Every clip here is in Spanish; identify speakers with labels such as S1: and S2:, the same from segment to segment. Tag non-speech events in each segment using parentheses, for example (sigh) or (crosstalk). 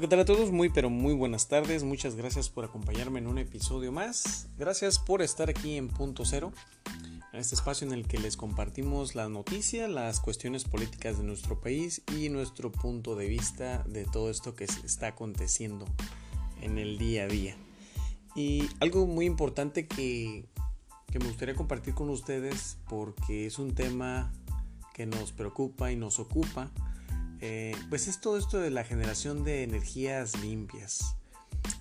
S1: ¿qué tal a todos? Muy pero muy buenas tardes. Muchas gracias por acompañarme en un episodio más. Gracias por estar aquí en Punto Cero, en este espacio en el que les compartimos la noticia, las cuestiones políticas de nuestro país y nuestro punto de vista de todo esto que está aconteciendo en el día a día. Y algo muy importante que, que me gustaría compartir con ustedes porque es un tema que nos preocupa y nos ocupa eh, pues es todo esto de la generación de energías limpias.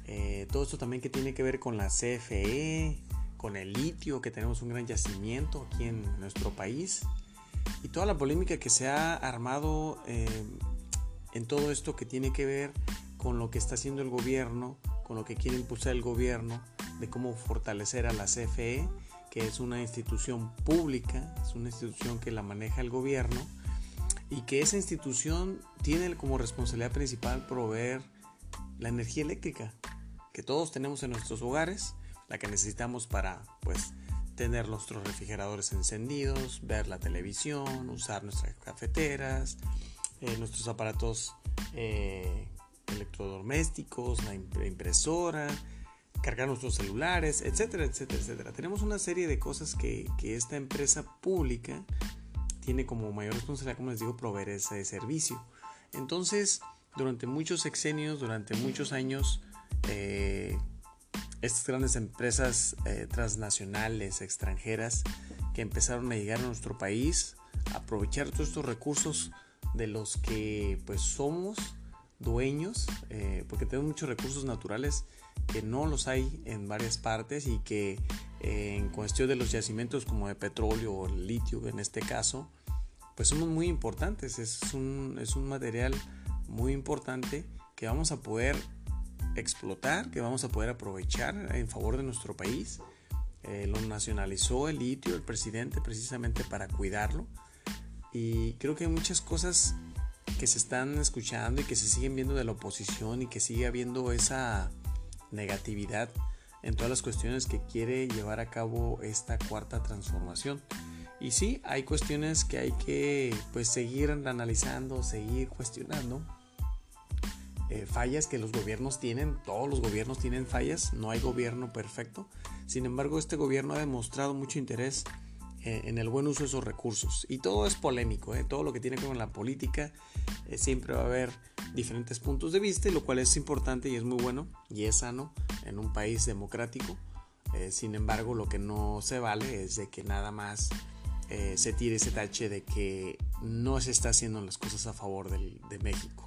S1: Eh, todo esto también que tiene que ver con la CFE, con el litio, que tenemos un gran yacimiento aquí en nuestro país. Y toda la polémica que se ha armado eh, en todo esto que tiene que ver con lo que está haciendo el gobierno, con lo que quiere impulsar el gobierno, de cómo fortalecer a la CFE, que es una institución pública, es una institución que la maneja el gobierno y que esa institución tiene como responsabilidad principal proveer la energía eléctrica que todos tenemos en nuestros hogares, la que necesitamos para pues tener nuestros refrigeradores encendidos, ver la televisión, usar nuestras cafeteras, eh, nuestros aparatos eh, electrodomésticos, la impresora, cargar nuestros celulares, etcétera, etcétera, etcétera. Tenemos una serie de cosas que, que esta empresa pública tiene como mayor responsabilidad, como les digo, proveer ese servicio. Entonces, durante muchos sexenios, durante muchos años, eh, estas grandes empresas eh, transnacionales, extranjeras, que empezaron a llegar a nuestro país, aprovechar todos estos recursos de los que pues somos dueños, eh, porque tenemos muchos recursos naturales que no los hay en varias partes y que en cuestión de los yacimientos como de petróleo o litio en este caso, pues somos muy importantes, es un, es un material muy importante que vamos a poder explotar, que vamos a poder aprovechar en favor de nuestro país. Eh, lo nacionalizó el litio, el presidente, precisamente para cuidarlo. Y creo que hay muchas cosas que se están escuchando y que se siguen viendo de la oposición y que sigue habiendo esa negatividad en todas las cuestiones que quiere llevar a cabo esta cuarta transformación. Y sí, hay cuestiones que hay que pues, seguir analizando, seguir cuestionando. Eh, fallas que los gobiernos tienen, todos los gobiernos tienen fallas, no hay gobierno perfecto. Sin embargo, este gobierno ha demostrado mucho interés en el buen uso de esos recursos. Y todo es polémico, ¿eh? todo lo que tiene que ver con la política, siempre va a haber diferentes puntos de vista, lo cual es importante y es muy bueno y es sano en un país democrático. sin embargo, lo que no se vale es de que nada más eh, se tire ese tache de que no se está haciendo las cosas a favor de México.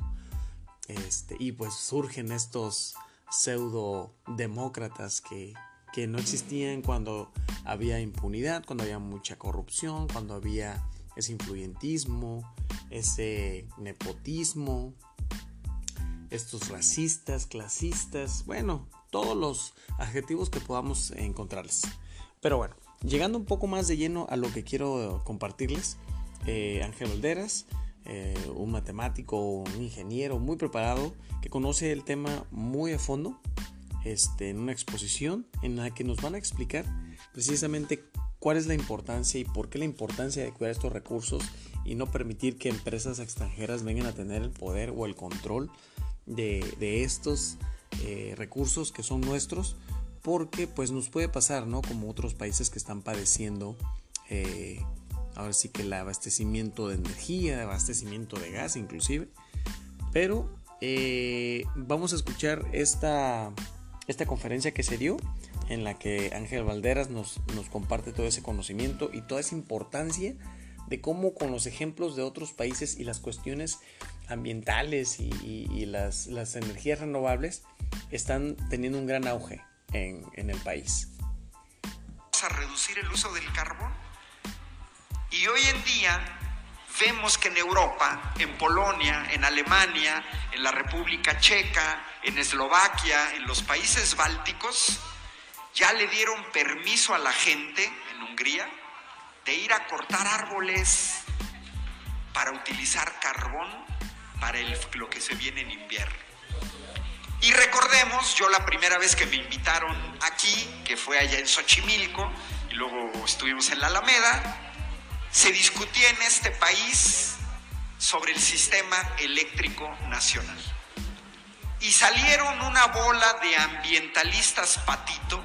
S1: Este, y pues surgen estos pseudo demócratas que, que no existían cuando había impunidad, cuando había mucha corrupción, cuando había ese influyentismo, ese nepotismo, estos racistas, clasistas, bueno, todos los adjetivos que podamos encontrarles. Pero bueno, Llegando un poco más de lleno a lo que quiero compartirles, eh, Ángel Valderas, eh, un matemático, un ingeniero muy preparado que conoce el tema muy a fondo, este, en una exposición en la que nos van a explicar precisamente cuál es la importancia y por qué la importancia de cuidar estos recursos y no permitir que empresas extranjeras vengan a tener el poder o el control de, estos eh, recursos que son nuestros porque pues nos puede pasar, ¿no? Como otros países que están padeciendo, eh, ahora sí que el abastecimiento de energía, abastecimiento de gas inclusive, pero eh, vamos a escuchar esta, esta conferencia que se dio en la que Ángel Valderas nos, nos comparte todo ese conocimiento y toda esa importancia de cómo con los ejemplos de otros países y las cuestiones ambientales y, las, las, energías renovables están teniendo un gran auge en, el país.
S2: Vamos a reducir el uso del carbón. Y hoy en día vemos que en Europa, en Polonia, en Alemania, en la República Checa, en Eslovaquia, en los países bálticos, ya le dieron permiso a la gente, en Hungría, de ir a cortar árboles para utilizar carbón para lo que se viene en invierno. Y recordemos, yo la primera vez que me invitaron aquí, que fue allá en Xochimilco, y luego estuvimos en la Alameda, se discutía en este país sobre el sistema eléctrico nacional. y salieron una bola de ambientalistas patito,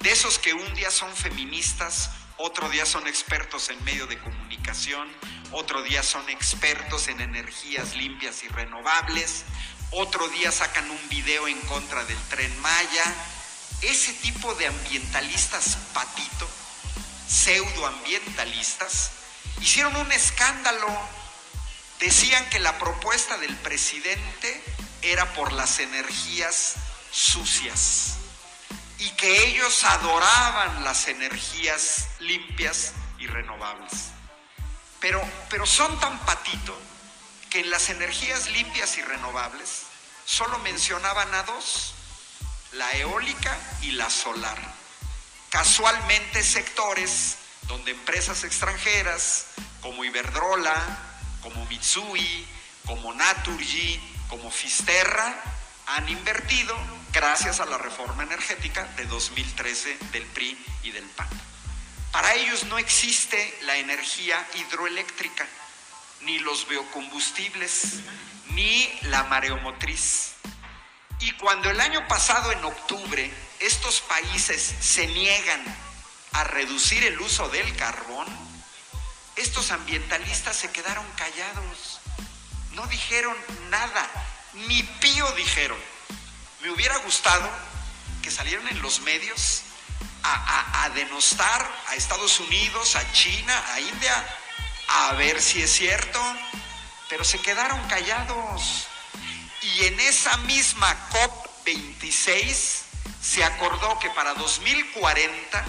S2: de esos que un día son feministas, otro día son expertos en medio de comunicación, otro día son expertos en energías limpias y renovables, otro día sacan un video en contra del tren Maya. Ese tipo de ambientalistas patito, pseudoambientalistas, hicieron un escándalo. Decían que la propuesta del presidente era por las energías sucias y que ellos adoraban las energías limpias y renovables. Pero, pero son tan patito que en las energías limpias y renovables solo mencionaban a dos, la eólica y la solar. Casualmente sectores donde empresas extranjeras como Iberdrola, como Mitsui, como Naturgy, como Fisterra han invertido gracias a la reforma energética de 2013 del PRI y del PAN. Para ellos no existe la energía hidroeléctrica, ni los biocombustibles, ni la mareomotriz. Y cuando el año pasado, en octubre, estos países se niegan a reducir el uso del carbón, estos ambientalistas se quedaron callados, no dijeron nada, ni pío dijeron. Me hubiera gustado que salieran en los medios a, denostar a Estados Unidos, a China, a India, a ver si es cierto, pero se quedaron callados. Y en esa misma COP26 se acordó que para 2040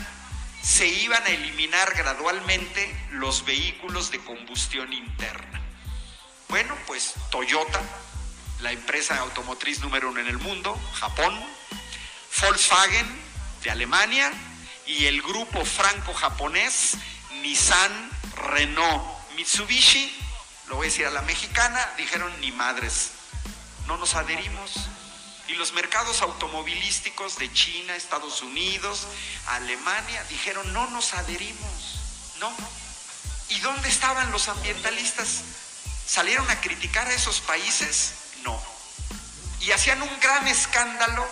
S2: se iban a eliminar gradualmente los vehículos de combustión interna. Bueno, pues Toyota la empresa automotriz número uno en el mundo, Japón, Volkswagen de Alemania y el grupo franco-japonés Nissan, Renault, Mitsubishi, lo voy a decir a la mexicana, dijeron ni madres, no nos adherimos. Y los mercados automovilísticos de China, Estados Unidos, Alemania, dijeron no nos adherimos, no. ¿Y dónde estaban los ambientalistas? ¿Salieron a criticar a esos países? No. Y hacían un gran escándalo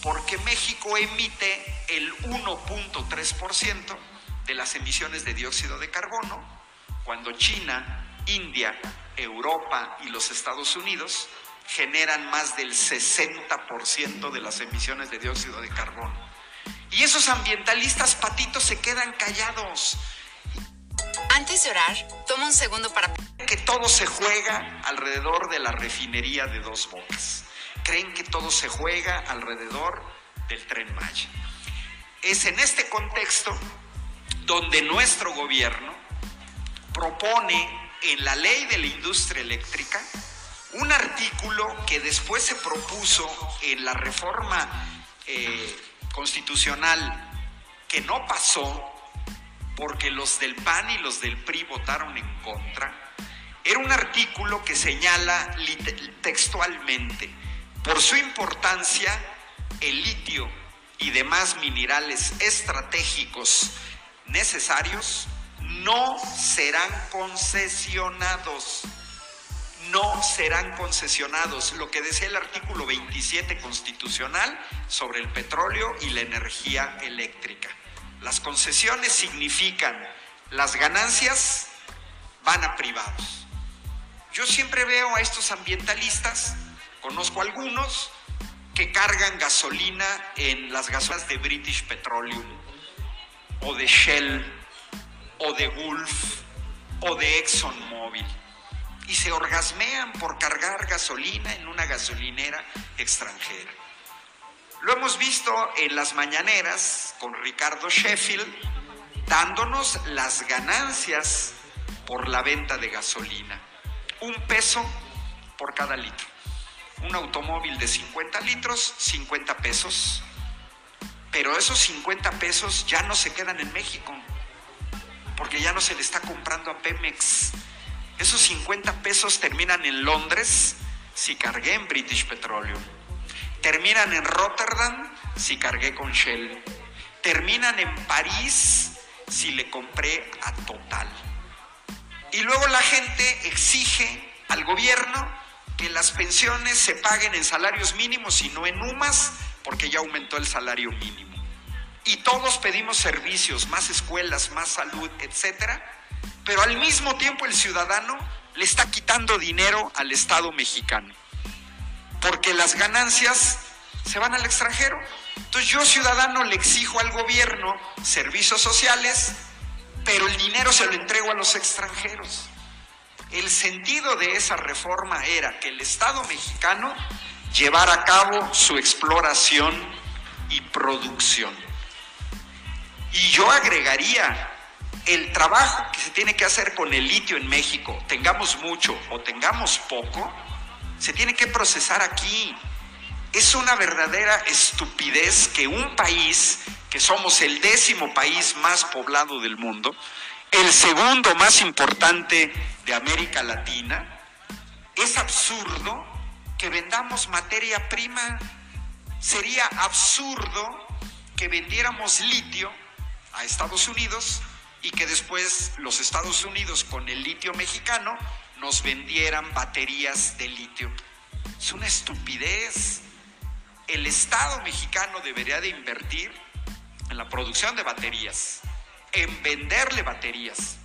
S2: porque México emite el 1.3% de las emisiones de dióxido de carbono, cuando China, India, Europa y los Estados Unidos generan más del 60% de las emisiones de dióxido de carbono. Y esos ambientalistas patitos se quedan callados.
S3: Antes de orar, toma un segundo para
S2: que todo se juega alrededor de la refinería de dos bocas. Creen que todo se juega alrededor del tren Maya. Es en este contexto donde nuestro gobierno propone en la ley de la industria eléctrica un artículo que después se propuso en la reforma eh, constitucional que no pasó porque los del PAN y los del PRI votaron en contra, era un artículo que señala textualmente, por su importancia, el litio y demás minerales estratégicos necesarios no serán concesionados. No serán concesionados, lo que decía el artículo 27 constitucional sobre el petróleo y la energía eléctrica. Las concesiones significan las ganancias van a privados yo siempre veo a estos ambientalistas, conozco algunos, que cargan gasolina en las gasolinas de British Petroleum, o de Shell, o de Gulf, o de ExxonMobil. Y se orgasmean por cargar gasolina en una gasolinera extranjera. Lo hemos visto en las mañaneras con Ricardo Sheffield, dándonos las ganancias por la venta de gasolina un peso por cada litro. Un automóvil de 50 litros, 50 pesos. Pero esos 50 pesos ya no se quedan en México, porque ya no se le está comprando a Pemex. Esos 50 pesos terminan en Londres si cargué en British Petroleum. Terminan en Rotterdam si cargué con Shell. Terminan en París si le compré a Total. Y luego la gente exige al gobierno que las pensiones se paguen en salarios mínimos y no en UMAS, porque ya aumentó el salario mínimo. Y todos pedimos servicios, más escuelas, más salud, etcétera, pero al mismo tiempo el ciudadano le está quitando dinero al Estado mexicano, porque las ganancias se van al extranjero. Entonces yo ciudadano le exijo al gobierno servicios sociales, pero el dinero se lo entrego a los extranjeros. El sentido de esa reforma era que el Estado mexicano llevara a cabo su exploración y producción. Y yo agregaría el trabajo que se tiene que hacer con el litio en México, tengamos mucho o tengamos poco, se tiene que procesar aquí. Es una verdadera estupidez que un país, que somos el décimo país más poblado del mundo, el segundo más importante de América Latina, es absurdo que vendamos materia prima. Sería absurdo que vendiéramos litio a Estados Unidos y que después los Estados Unidos con el litio mexicano nos vendieran baterías de litio. Es una estupidez. El Estado mexicano debería de invertir en la producción de baterías en venderle baterías.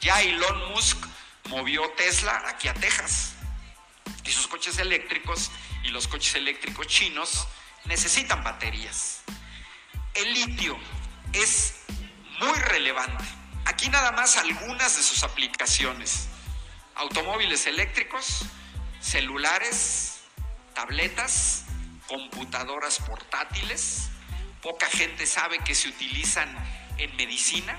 S2: Ya Elon Musk movió Tesla aquí a Texas. Y sus coches eléctricos y los coches eléctricos chinos necesitan baterías. El litio es muy relevante. Aquí nada más algunas de sus aplicaciones. Automóviles eléctricos, celulares, tabletas, computadoras portátiles. Poca gente sabe que se utilizan en medicina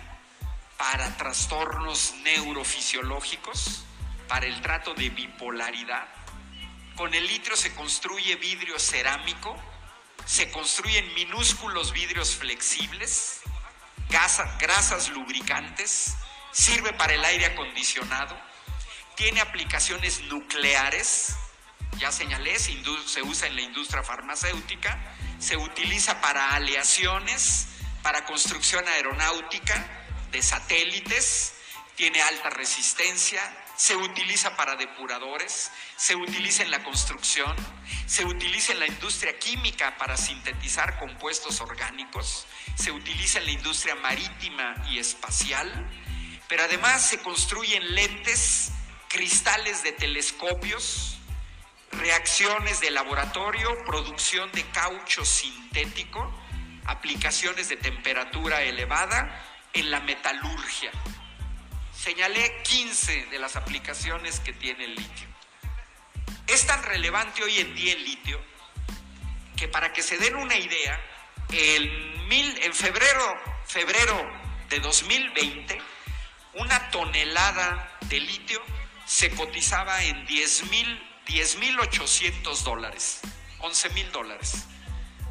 S2: para trastornos neurofisiológicos, para el trato de bipolaridad. Con el litio se construye vidrio cerámico, se construyen minúsculos vidrios flexibles, grasas lubricantes, sirve para el aire acondicionado, tiene aplicaciones nucleares, ya señalé, se usa en la industria farmacéutica, se utiliza para aleaciones, para construcción aeronáutica de satélites, tiene alta resistencia, se utiliza para depuradores, se utiliza en la construcción, se utiliza en la industria química para sintetizar compuestos orgánicos, se utiliza en la industria marítima y espacial, pero además se construyen lentes, cristales de telescopios, reacciones de laboratorio, producción de caucho sintético, aplicaciones de temperatura elevada en la metalurgia. Señalé 15 de las aplicaciones que tiene el litio. Es tan relevante hoy en día el litio que para que se den una idea, en, mil, febrero, febrero de 2020, una tonelada de litio se cotizaba en 10.800 dólares, 11 mil dólares.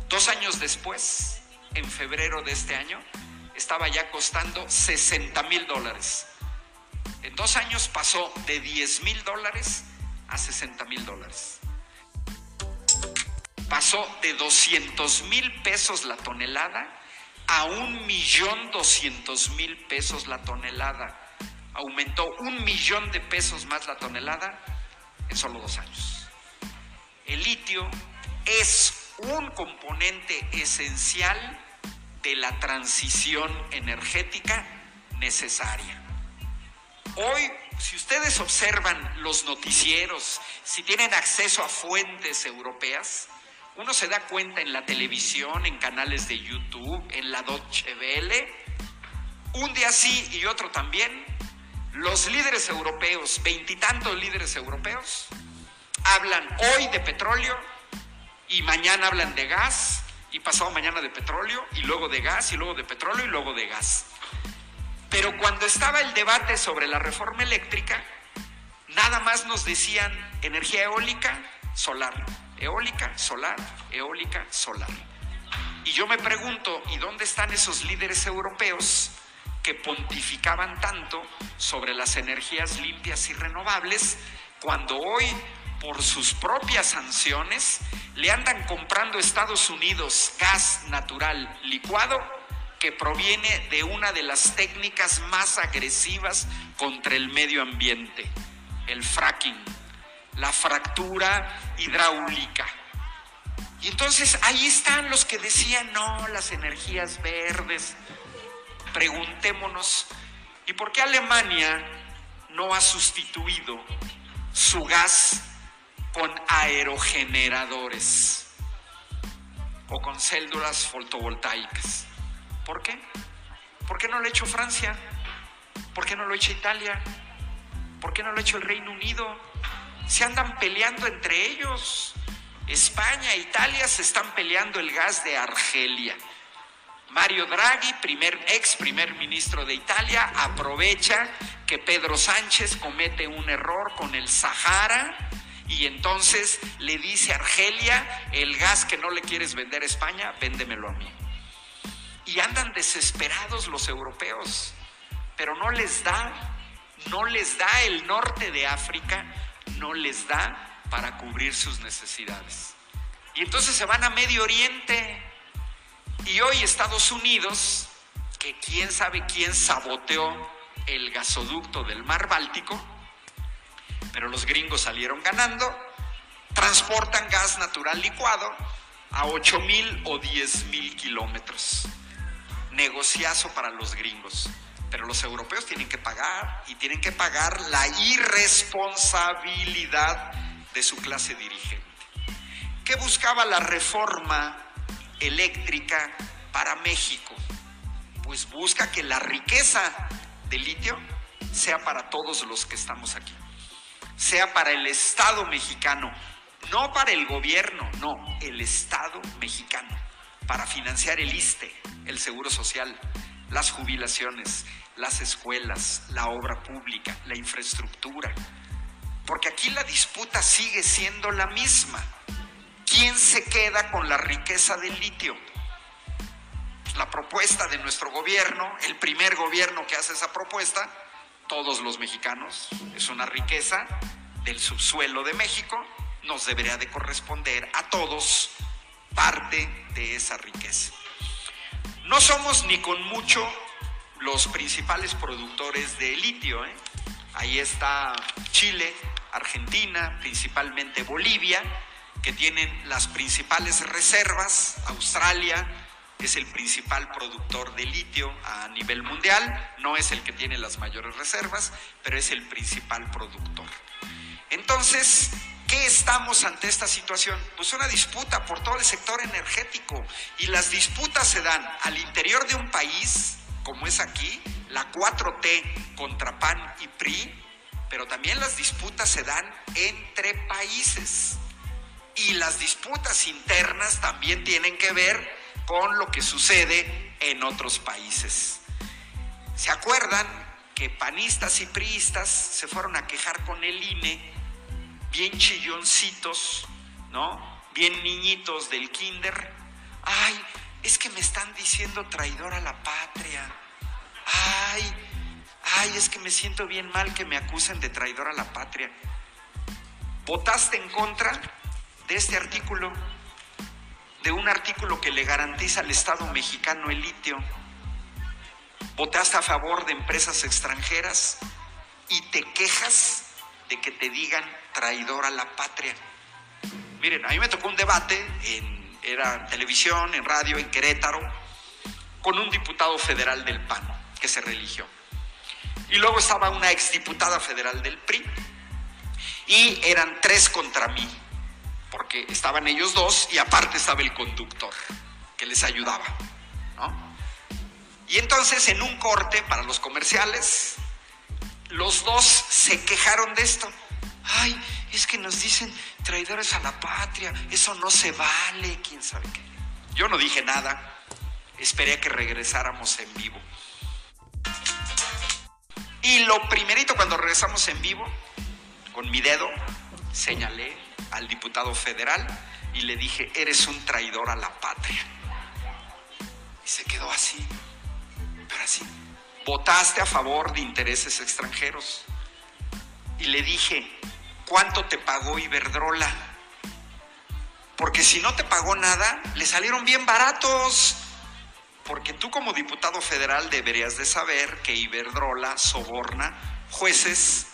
S2: Dos años después, en febrero de este año estaba ya costando 60 mil dólares. En dos años pasó de 10 mil dólares a 60 mil dólares. Pasó de 200 mil pesos la tonelada a un millón doscientos mil pesos la tonelada. Aumentó un millón de pesos más la tonelada en solo dos años. El litio es un componente esencial de la transición energética necesaria. Hoy, si ustedes observan los noticieros, si tienen acceso a fuentes europeas, uno se da cuenta en la televisión, en canales de YouTube, en la Deutsche Welle, un día sí y otro también, los líderes europeos, veintitantos líderes europeos, hablan hoy de petróleo y mañana hablan de gas y pasado mañana de petróleo y luego de gas y luego de petróleo y luego de gas. Pero cuando estaba el debate sobre la reforma eléctrica, nada más nos decían energía eólica, solar, eólica, solar, eólica, solar. Y yo me pregunto, ¿y dónde están esos líderes europeos que pontificaban tanto sobre las energías limpias y renovables cuando hoy por sus propias sanciones, le andan comprando a Estados Unidos gas natural licuado que proviene de una de las técnicas más agresivas contra el medio ambiente, el fracking. la fractura hidráulica. Y entonces ahí están los que decían, no, las energías verdes. Preguntémonos, ¿y por qué Alemania no ha sustituido su gas con aerogeneradores o con células fotovoltaicas? ¿Por qué? ¿Por qué no lo ha hecho Francia? ¿Por qué no lo ha hecho Italia? ¿Por qué no lo ha hecho el Reino Unido? Se andan peleando entre ellos. España e Italia se están peleando el gas de Argelia. Mario Draghi, primer, ex primer ministro de Italia, aprovecha que Pedro Sánchez comete un error con el Sahara y entonces le dice a Argelia, el gas que no le quieres vender a España, véndemelo a mí. Y andan desesperados los europeos, pero no les da, no les da el norte de África, no les da para cubrir sus necesidades. Y entonces se van a Medio Oriente. Y hoy Estados Unidos, que quién sabe quién saboteó el gasoducto del mar Báltico, pero los gringos salieron ganando, transportan gas natural licuado a 8 mil o 10 mil kilómetros. Negociazo para los gringos. Pero los europeos tienen que pagar y tienen que pagar la irresponsabilidad de su clase dirigente. ¿Qué buscaba la reforma eléctrica para México? Pues busca que la riqueza de litio sea para todos los que estamos aquí, sea para el Estado mexicano, no para el gobierno, no, el Estado mexicano, para financiar el ISTE, el Seguro Social, las jubilaciones, las escuelas, la obra pública, la infraestructura, porque aquí la disputa sigue siendo la misma. ¿Quién se queda con la riqueza del litio? La propuesta de nuestro gobierno, el primer gobierno que hace esa propuesta, todos los mexicanos, es una riqueza del subsuelo de México, nos debería de corresponder a todos parte de esa riqueza. No somos ni con mucho los principales productores de litio. ¿eh? Ahí está Chile, Argentina, principalmente Bolivia, que tienen las principales reservas, Australia es el principal productor de litio a nivel mundial, no es el que tiene las mayores reservas, pero es el principal productor. Entonces, ¿qué estamos ante esta situación? Pues una disputa por todo el sector energético y las disputas se dan al interior de un país, como es aquí, la 4T contra PAN y PRI, pero también las disputas se dan entre países. Y las disputas internas también tienen que ver con lo que sucede en otros países. ¿Se acuerdan que panistas y priistas se fueron a quejar con el INE, bien chilloncitos, ¿no? Bien niñitos del kinder. Ay, es que me están diciendo traidor a la patria. Ay, ay, es que me siento bien mal que me acusen de traidor a la patria. ¿Votaste en contra de este artículo? De un artículo que le garantiza al Estado mexicano el litio. ¿Votaste a favor de empresas extranjeras y te quejas de que te digan traidor a la patria? Miren, a mí me tocó un debate en era televisión, en radio, en Querétaro, con un diputado federal del PAN que se religió. Y luego estaba una exdiputada federal del PRI. Y eran tres contra mí, porque estaban ellos dos y aparte estaba el conductor que les ayudaba. Y entonces en un corte para los comerciales, los dos se quejaron de esto. Ay, es que nos dicen traidores a la patria, eso no se vale, quién sabe qué. Yo no dije nada, esperé a que regresáramos en vivo. Y lo primerito cuando regresamos en vivo, con mi dedo, señalé al diputado federal y le dije, eres un traidor a la patria. Y se quedó así, pero así. Votaste a favor de intereses extranjeros. Y le dije, ¿cuánto te pagó Iberdrola? Porque si no te pagó nada, le salieron bien baratos. Porque tú como diputado federal deberías de saber que Iberdrola soborna jueces,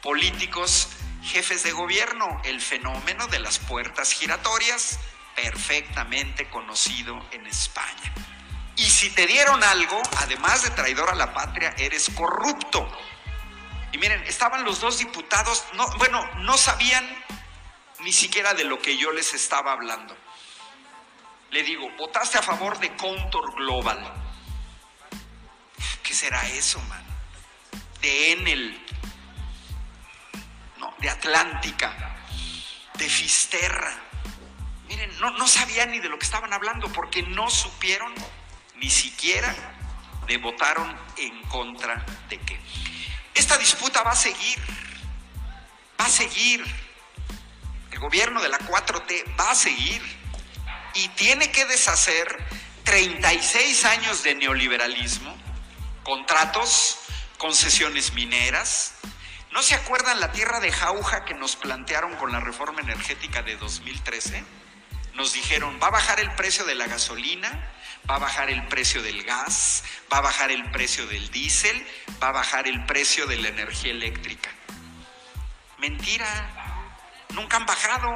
S2: políticos jefes de gobierno, el fenómeno de las puertas giratorias, perfectamente conocido en España. Y si te dieron algo, además de traidor a la patria, eres corrupto. Y miren, estaban los dos diputados, no, bueno, no sabían ni siquiera de lo que yo les estaba hablando. Le digo, votaste a favor de Contour Global. ¿Qué será eso, man? De Enel, no, de Atlántica, de Fisterra. Miren, no, no sabían ni de lo que estaban hablando porque no supieron ni siquiera de votaron en contra de qué. Esta disputa va a seguir, va a seguir. El gobierno de la 4T va a seguir y tiene que deshacer 36 años de neoliberalismo, contratos, concesiones mineras. ¿No se acuerdan la tierra de jauja que nos plantearon con la reforma energética de 2013? Nos dijeron, va a bajar el precio de la gasolina, va a bajar el precio del gas, va a bajar el precio del diésel, va a bajar el precio de la energía eléctrica. Mentira, nunca han bajado.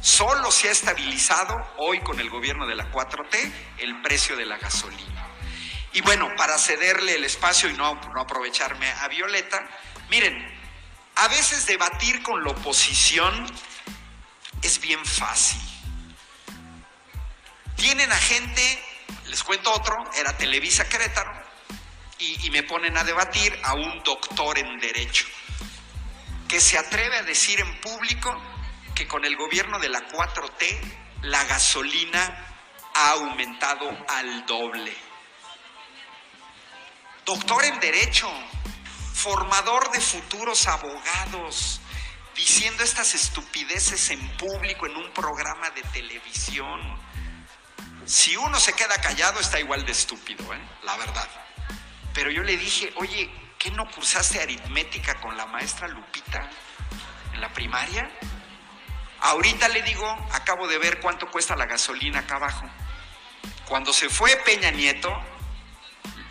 S2: Solo se ha estabilizado hoy con el gobierno de la 4T el precio de la gasolina. Y bueno, para cederle el espacio y no, no aprovecharme a Violeta, miren, a veces debatir con la oposición es bien fácil. Tienen a gente, les cuento otro, era Televisa Querétaro, y, y, me ponen a debatir a un doctor en Derecho, que se atreve a decir en público que con el gobierno de la 4T la gasolina ha aumentado al doble. Doctor en Derecho, formador de futuros abogados, diciendo estas estupideces en público en un programa de televisión. Si uno se queda callado está igual de estúpido, ¿eh? la verdad. Pero yo le dije, oye, ¿qué no cursaste aritmética con la maestra Lupita en la primaria? Ahorita le digo, acabo de ver cuánto cuesta la gasolina acá abajo. Cuando se fue Peña Nieto,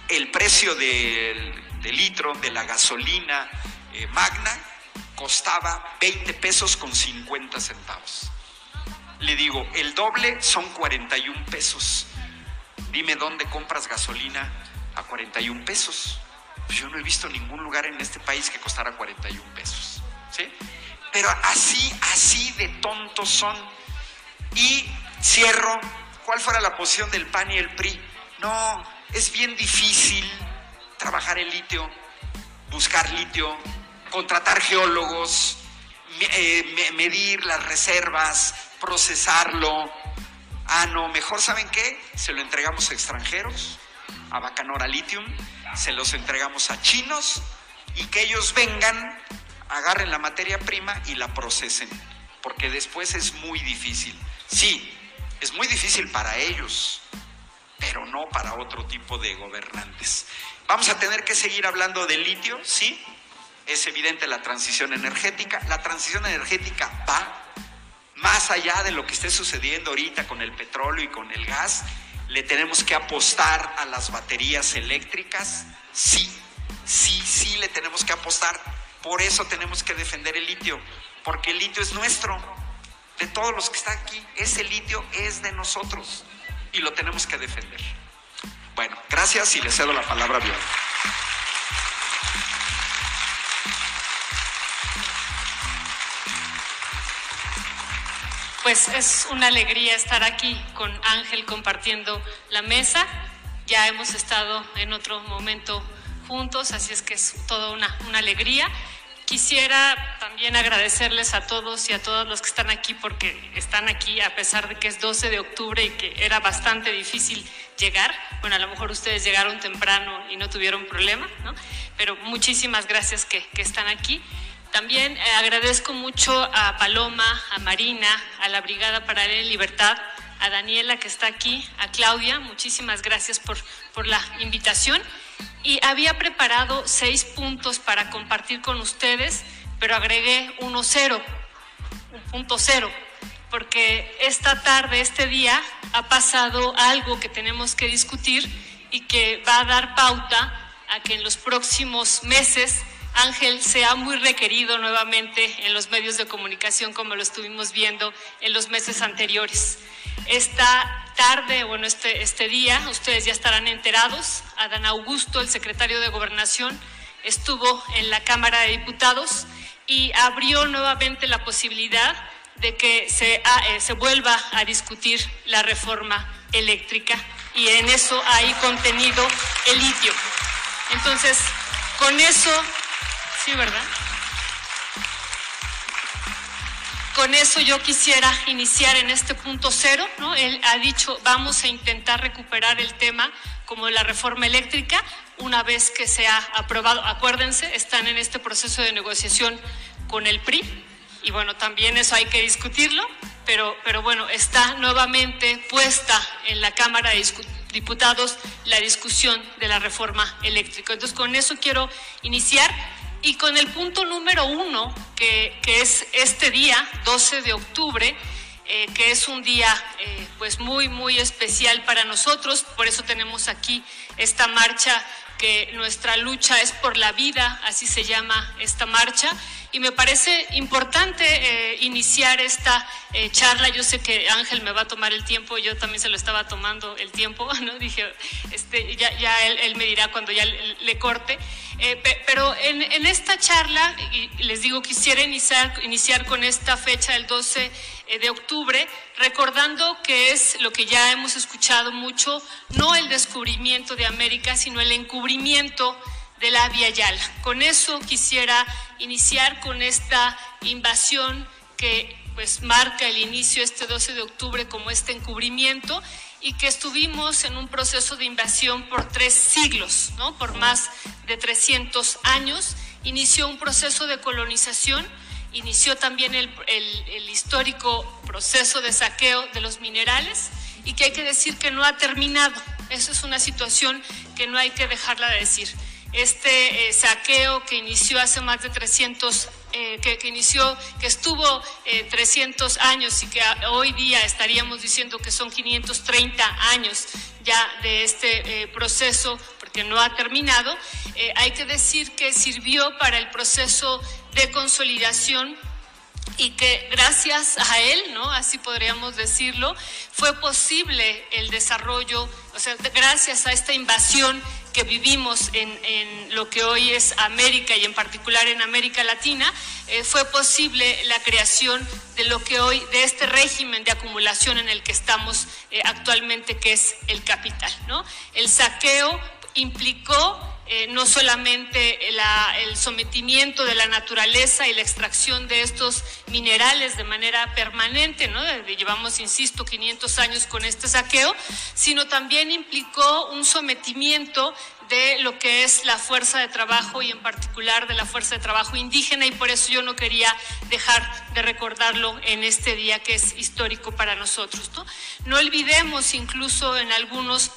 S2: el precio del, del litro de la gasolina eh, magna costaba 20 pesos con 50 centavos. Le digo, el doble son 41 pesos. Dime dónde compras gasolina a 41 pesos. Pues yo no he visto ningún lugar en este país que costara 41 pesos. ¿sí? Pero así, así de tontos son. Y cierro, ¿cuál fuera la posición del PAN y el PRI? No, es bien difícil trabajar el litio, buscar litio, contratar geólogos, eh, medir las reservas, procesarlo. Ah, no, mejor saben qué, se lo entregamos a extranjeros, a Bacanora Lithium, se los entregamos a chinos y que ellos vengan, agarren la materia prima y la procesen, porque después es muy difícil. Sí, es muy difícil para ellos, pero no para otro tipo de gobernantes. Vamos a tener que seguir hablando de litio, sí, es evidente la transición energética. La transición energética va más allá de lo que esté sucediendo ahorita con el petróleo y con el gas. Le tenemos que apostar a las baterías eléctricas, sí, sí, sí le tenemos que apostar. Por eso tenemos que defender el litio, porque el litio es nuestro, de todos los que están aquí. Ese litio es de nosotros y lo tenemos que defender. Bueno, gracias y le cedo la palabra a Viola.
S4: Pues es una alegría estar aquí con Ángel compartiendo la mesa. Ya hemos estado en otro momento juntos, así es que es toda una, una alegría. Quisiera también agradecerles a todos y a todos los que están aquí porque están aquí a pesar de que es 12 de octubre y que era bastante difícil llegar. Bueno, a lo mejor ustedes llegaron temprano y no tuvieron problema, ¿no? Pero muchísimas gracias que, que están aquí. También eh, agradezco mucho a Paloma, a Marina, a la Brigada Paralela de Libertad, a Daniela que está aquí, a Claudia, muchísimas gracias por, por la invitación. Y había preparado seis puntos para compartir con ustedes, pero agregué uno cero, un punto cero, porque esta tarde, este día, ha pasado algo que tenemos que discutir y que va a dar pauta a que en los próximos meses Ángel sea muy requerido nuevamente en los medios de comunicación como lo estuvimos viendo en los meses anteriores. Esta tarde, bueno, este, este día, ustedes ya estarán enterados, Adán Augusto, el secretario de Gobernación, estuvo en la Cámara de Diputados y abrió nuevamente la posibilidad de que se, ah, eh, se vuelva a discutir la reforma eléctrica y en eso hay contenido el litio. Entonces, con eso, sí, ¿verdad? Con eso yo quisiera iniciar en este punto cero, ¿no? Él ha dicho, vamos a intentar recuperar el tema como la reforma eléctrica una vez que sea aprobado. Acuérdense, están en este proceso de negociación con el PRI y bueno, también eso hay que discutirlo, pero, pero bueno, está nuevamente puesta en la Cámara de Diputados la discusión de la reforma eléctrica. Entonces, con eso quiero iniciar y con el punto número uno, que, es este día, 12 de octubre, eh, que es un día eh, pues muy, muy especial para nosotros. Por eso tenemos aquí esta marcha, que nuestra lucha es por la vida, así se llama esta marcha y me parece importante eh, iniciar esta eh, charla. Yo sé que Ángel me va a tomar el tiempo, yo también se lo estaba tomando el tiempo, (laughs) ¿no? Dije, este, ya, ya él, me dirá cuando ya le, corte. Eh, pero en, en, esta charla, y les digo, quisiera iniciar, iniciar con esta fecha, el 12 de octubre, recordando que es lo que ya hemos escuchado mucho, no el descubrimiento de América, sino el encubrimiento de la Via Yala. Con eso quisiera iniciar con esta invasión que pues marca el inicio este 12 de octubre como este encubrimiento y que estuvimos en un proceso de invasión por tres siglos, ¿no? por más de 300 años. Inició un proceso de colonización, inició también el, el histórico proceso de saqueo de los minerales y que hay que decir que no ha terminado. Eso es una situación que no hay que dejarla de decir este eh, saqueo que inició hace más de 300 eh, que, inició, que estuvo 300 eh, años y que hoy día estaríamos diciendo que son 530 años ya de este proceso, porque no ha terminado, hay que decir que sirvió para el proceso de consolidación y que gracias a él, ¿no? Así podríamos decirlo, fue posible el desarrollo, o sea, gracias a esta invasión que vivimos en, lo que hoy es América y en particular en América Latina, eh, fue posible la creación de lo que hoy, de este régimen de acumulación en el que estamos eh, actualmente, que es el capital. ¿no? El saqueo implicó eh, no solamente el sometimiento de la naturaleza y la extracción de estos minerales de manera permanente, ¿no? llevamos, insisto, 500 años con este saqueo, sino también implicó un sometimiento de lo que es la fuerza de trabajo y en particular de la fuerza de trabajo indígena y por eso yo no quería dejar de recordarlo en este día que es histórico para nosotros. No, no olvidemos incluso en algunos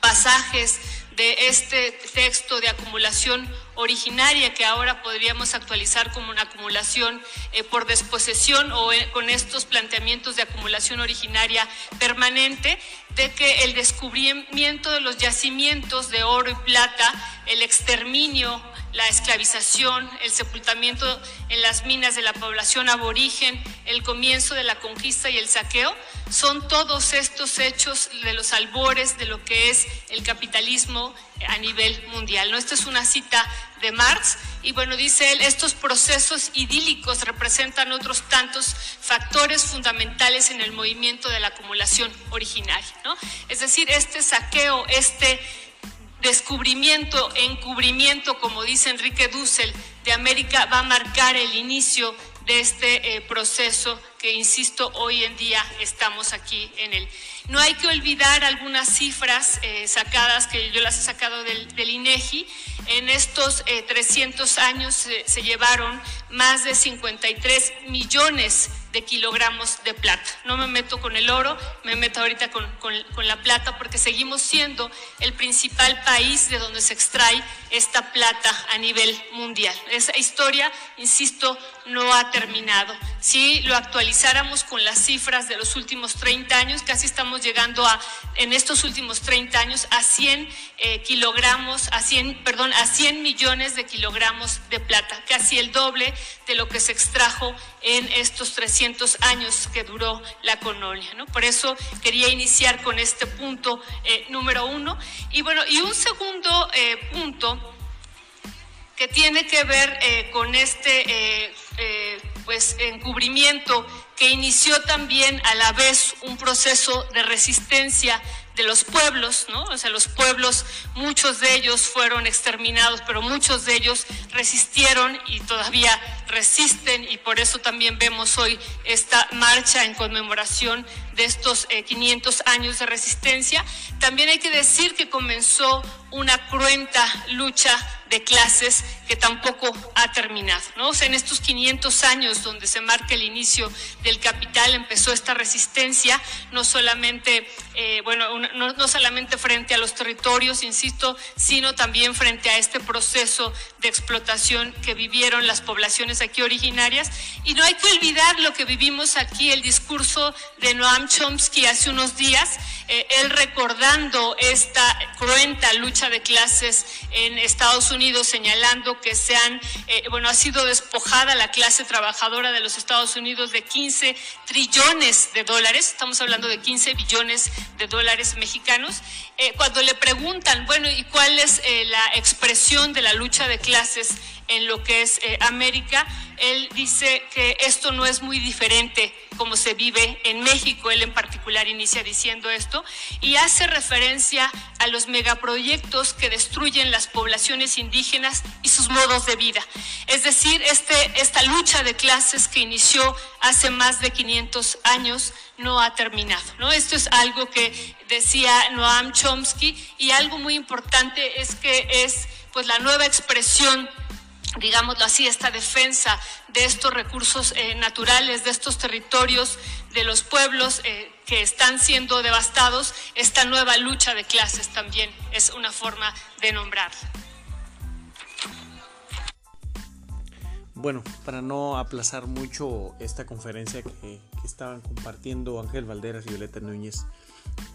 S4: pasajes de este texto de acumulación originaria que ahora podríamos actualizar como una acumulación eh, por desposesión o eh, con estos planteamientos de acumulación originaria permanente, de que el descubrimiento de los yacimientos de oro y plata, el exterminio la esclavización, el sepultamiento en las minas de la población aborigen, el comienzo de la conquista y el saqueo, son todos estos hechos de los albores de lo que es el capitalismo a nivel mundial. ¿no? Esta es una cita de Marx y bueno, dice él, estos procesos idílicos representan otros tantos factores fundamentales en el movimiento de la acumulación originaria. ¿no? Es decir, este saqueo, este descubrimiento, encubrimiento, como dice Enrique Dussel, de América va a marcar el inicio de este eh, proceso insisto, hoy en día estamos aquí en él. No hay que olvidar algunas cifras eh, sacadas, que yo las he sacado del, INEGI. En estos 300 eh, años se llevaron más de 53 millones de kilogramos de plata. No me meto con el oro, me meto ahorita con, la plata porque seguimos siendo el principal país de donde se extrae esta plata a nivel mundial. Esa historia, insisto, no ha terminado. Si lo actualizáramos con las cifras de los últimos 30 años, casi estamos llegando a, en estos últimos 30 años, a 100 eh, kilogramos, a 100, perdón, a 100 millones de kilogramos de plata, casi el doble de lo que se extrajo en estos 300 años que duró la colonia. ¿no? Por eso quería iniciar con este punto eh, número uno. Y bueno, y un segundo eh, punto que tiene que ver con este pues encubrimiento que inició también a la vez un proceso de resistencia de los pueblos, ¿no? O sea, los pueblos, muchos de ellos fueron exterminados, pero muchos de ellos resistieron y todavía resisten y por eso también vemos hoy esta marcha en conmemoración de estos 500 eh, años de resistencia. También hay que decir que comenzó una cruenta lucha de clases que tampoco ha terminado. ¿no? En estos 500 años donde se marca el inicio del capital empezó esta resistencia, no solamente, eh, bueno, no, no solamente frente a los territorios, insisto, sino también frente a este proceso de explotación que vivieron las poblaciones aquí originarias. Y no hay que olvidar lo que vivimos aquí, el discurso de Noam Chomsky hace unos días, eh, él recordando esta cruenta lucha de clases en Estados Unidos, señalando que se han, eh, bueno, ha sido despojada la clase trabajadora de los Estados Unidos de 15 trillones de dólares, estamos hablando de 15 billones de dólares mexicanos, eh, cuando le preguntan, bueno, ¿y cuál es la expresión de la lucha de clases? en lo que es eh, América, él dice que esto no es muy diferente como se vive en México. Él en particular inicia diciendo esto y hace referencia a los megaproyectos que destruyen las poblaciones indígenas y sus modos de vida. Es decir, este, esta lucha de clases que inició hace más de 500 años no ha terminado. ¿no? Esto es algo que decía Noam Chomsky y algo muy importante es que es pues la nueva expresión digámoslo así, esta defensa de estos recursos eh, naturales, de estos territorios, de los pueblos eh, que están siendo devastados, esta nueva lucha de clases también es una forma de nombrarla.
S1: Bueno, para no aplazar mucho esta conferencia que, estaban compartiendo Ángel Valderas y Violeta Núñez,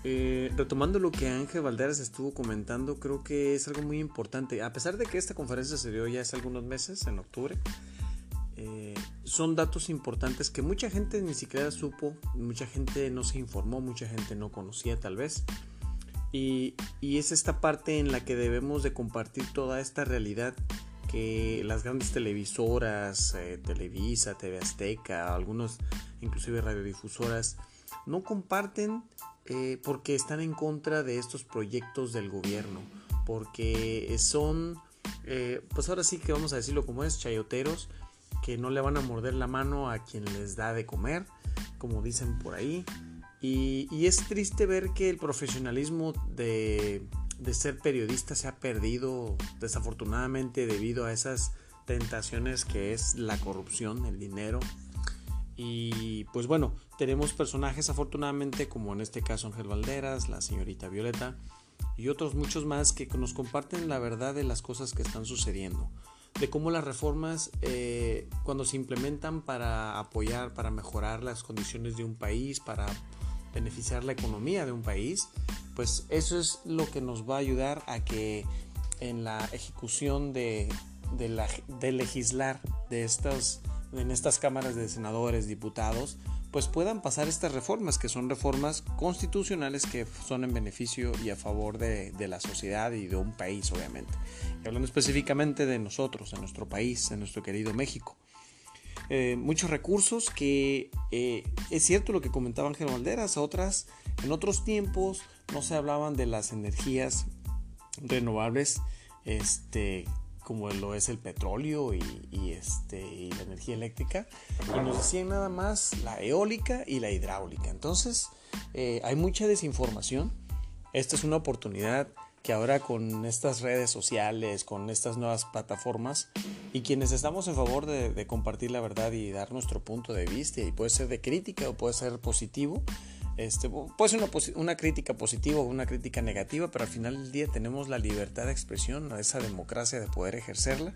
S1: eh, retomando lo que Ángel Valderas estuvo comentando, creo que es algo muy importante. A pesar de que esta conferencia se dio ya hace algunos meses, en octubre, eh, son datos importantes que mucha gente ni siquiera supo, mucha gente no se informó, mucha gente no conocía tal vez. Y, es esta parte en la que debemos de compartir toda esta realidad que las grandes televisoras, eh, Televisa, TV Azteca, algunos inclusive radiodifusoras, no comparten eh, porque están en contra de estos proyectos del gobierno, porque son, eh, pues ahora sí que vamos a decirlo como es, chayoteros, que no le van a morder la mano a quien les da de comer, como dicen por ahí. Y, es triste ver que el profesionalismo de, de ser periodista se ha perdido desafortunadamente debido a esas tentaciones que es la corrupción, el dinero, y pues bueno, tenemos personajes afortunadamente como en este caso Ángel Valderas, la señorita Violeta y otros muchos más que nos comparten la verdad de las cosas que están sucediendo, de cómo las reformas eh, cuando se implementan para apoyar, para mejorar las condiciones de un país, para beneficiar la economía de un país, pues eso es lo que nos va a ayudar a que en la ejecución de, de legislar de estas en estas cámaras de senadores, diputados, pues puedan pasar estas reformas, que son reformas constitucionales que son en beneficio y a favor de, la sociedad y de un país, obviamente. Y hablando específicamente de nosotros, de nuestro país, de nuestro querido México. Eh, muchos recursos que eh, es cierto lo que comentaba Ángel Valderas, otras, en otros tiempos no se hablaban de las energías renovables este, como lo es el petróleo y, este, la energía eléctrica. Y nos decían nada más la eólica y la hidráulica. Entonces eh, hay mucha desinformación. Esta es una oportunidad que ahora con estas redes sociales, con estas nuevas plataformas y quienes estamos en favor de, de compartir la verdad y dar nuestro punto de vista y puede ser de crítica o puede ser positivo, este, puede ser una, crítica positiva o una crítica negativa, pero al final del día tenemos la libertad de expresión, esa democracia de poder ejercerla.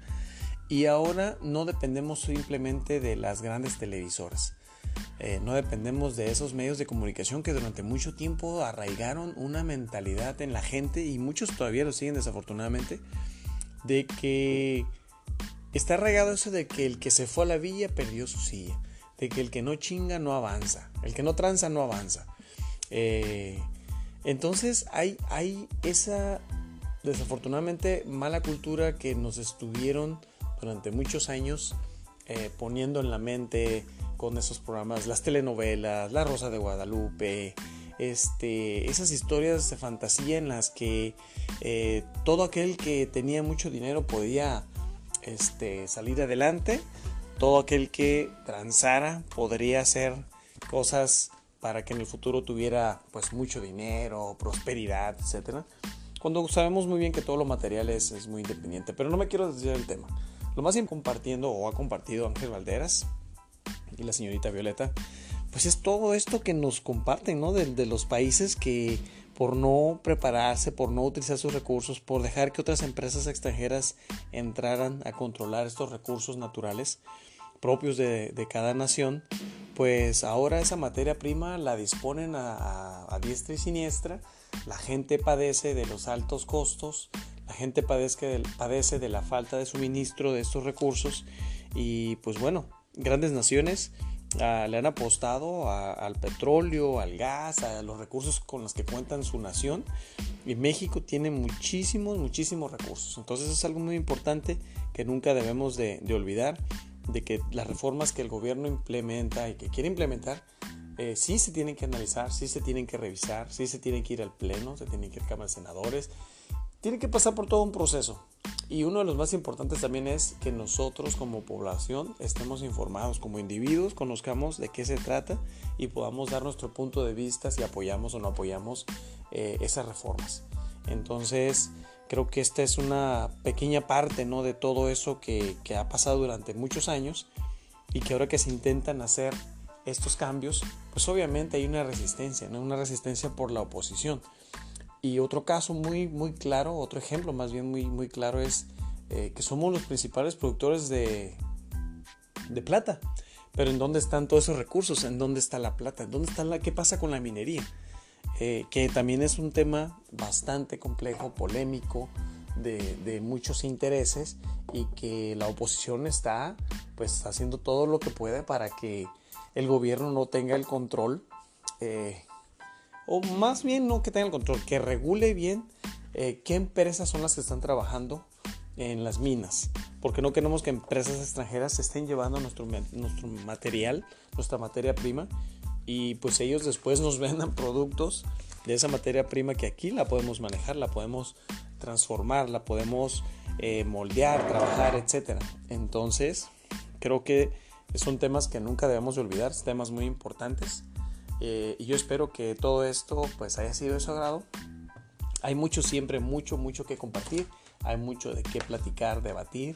S1: Y ahora no dependemos simplemente de las grandes televisoras. Eh, no dependemos de esos medios de comunicación que durante mucho tiempo arraigaron una mentalidad en la gente y muchos todavía lo siguen desafortunadamente, de que está arraigado eso de que el que se fue a la villa perdió su silla, de que el que no chinga no avanza, el que no tranza no avanza. Eh, entonces hay, hay esa desafortunadamente mala cultura que nos estuvieron durante muchos años eh, poniendo en la mente con esos programas, las telenovelas, La Rosa de Guadalupe, este, esas historias de fantasía en las que eh, todo aquel que tenía mucho dinero podía este, salir adelante, todo aquel que transara podría hacer cosas para que en el futuro tuviera pues mucho dinero, prosperidad, etc. Cuando sabemos muy bien que todo lo material es, es muy independiente, pero no me quiero desviar del tema. Lo más bien compartiendo o ha compartido Ángel Valderas y la señorita Violeta, pues es todo esto que nos comparten, ¿no? De, los países que por no prepararse, por no utilizar sus recursos, por dejar que otras empresas extranjeras entraran a controlar estos recursos naturales propios de, cada nación, pues ahora esa materia prima la disponen a, a, diestra y siniestra, la gente padece de los altos costos, la gente padece de, la falta de suministro de estos recursos y pues bueno, grandes naciones uh, le han apostado al petróleo, al gas, a los recursos con los que cuentan su nación. Y México tiene muchísimos, muchísimos recursos. Entonces es algo muy importante que nunca debemos de, de olvidar, de que las reformas que el gobierno implementa y que quiere implementar, eh, sí se tienen que analizar, sí se tienen que revisar, sí se tienen que ir al pleno, se tienen que ir a Cámara de Senadores, tiene que pasar por todo un proceso. Y uno de los más importantes también es que nosotros como población estemos informados, como individuos, conozcamos de qué se trata y podamos dar nuestro punto de vista si apoyamos o no apoyamos eh, esas reformas. Entonces, creo que esta es una pequeña parte ¿no? de todo eso que, que ha pasado durante muchos años y que ahora que se intentan hacer estos cambios, pues obviamente hay una resistencia, ¿no? una resistencia por la oposición. Y otro caso muy, muy claro, otro ejemplo más bien muy, muy claro es eh, que somos los principales productores de, de plata. Pero ¿en dónde están todos esos recursos? ¿En dónde está la plata? ¿En dónde está la, ¿Qué pasa con la minería? Eh, que también es un tema bastante complejo, polémico, de, de, muchos intereses y que la oposición está pues haciendo todo lo que puede para que el gobierno no tenga el control eh, o más bien no que tenga el control, que regule bien eh, qué empresas son las que están trabajando en las minas, porque no queremos que empresas extranjeras estén llevando nuestro, nuestro material, nuestra materia prima, y pues ellos después nos (laughs) vendan productos de esa materia prima que aquí la podemos manejar, la podemos transformar, la podemos eh, moldear, trabajar, etc. Entonces, creo que son temas que nunca debemos de olvidar, temas muy importantes. Eh, y yo espero que todo esto pues haya sido de su agrado. Hay mucho, siempre mucho, mucho que compartir. Hay mucho de qué platicar, debatir.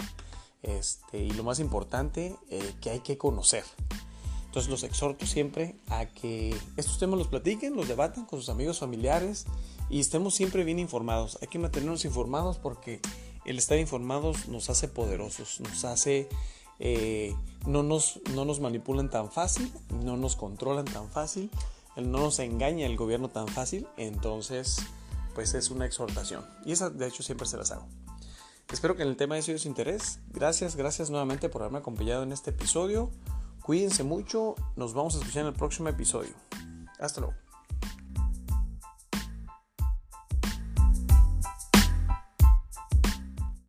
S1: Este, y lo más importante, eh, que hay que conocer. Entonces los exhorto siempre a que estos temas los platiquen, los debatan con sus amigos familiares y estemos siempre bien informados. Hay que mantenernos informados porque el estar informados nos hace poderosos, nos hace eh, no, nos, no nos manipulan tan fácil, no nos controlan tan fácil, no nos engaña el gobierno tan fácil, entonces pues es una exhortación. Y esa de hecho siempre se las hago. Espero que el tema haya sido de su interés. Gracias, gracias nuevamente por haberme acompañado en este episodio. Cuídense mucho, nos vamos a escuchar en el próximo episodio. Hasta luego.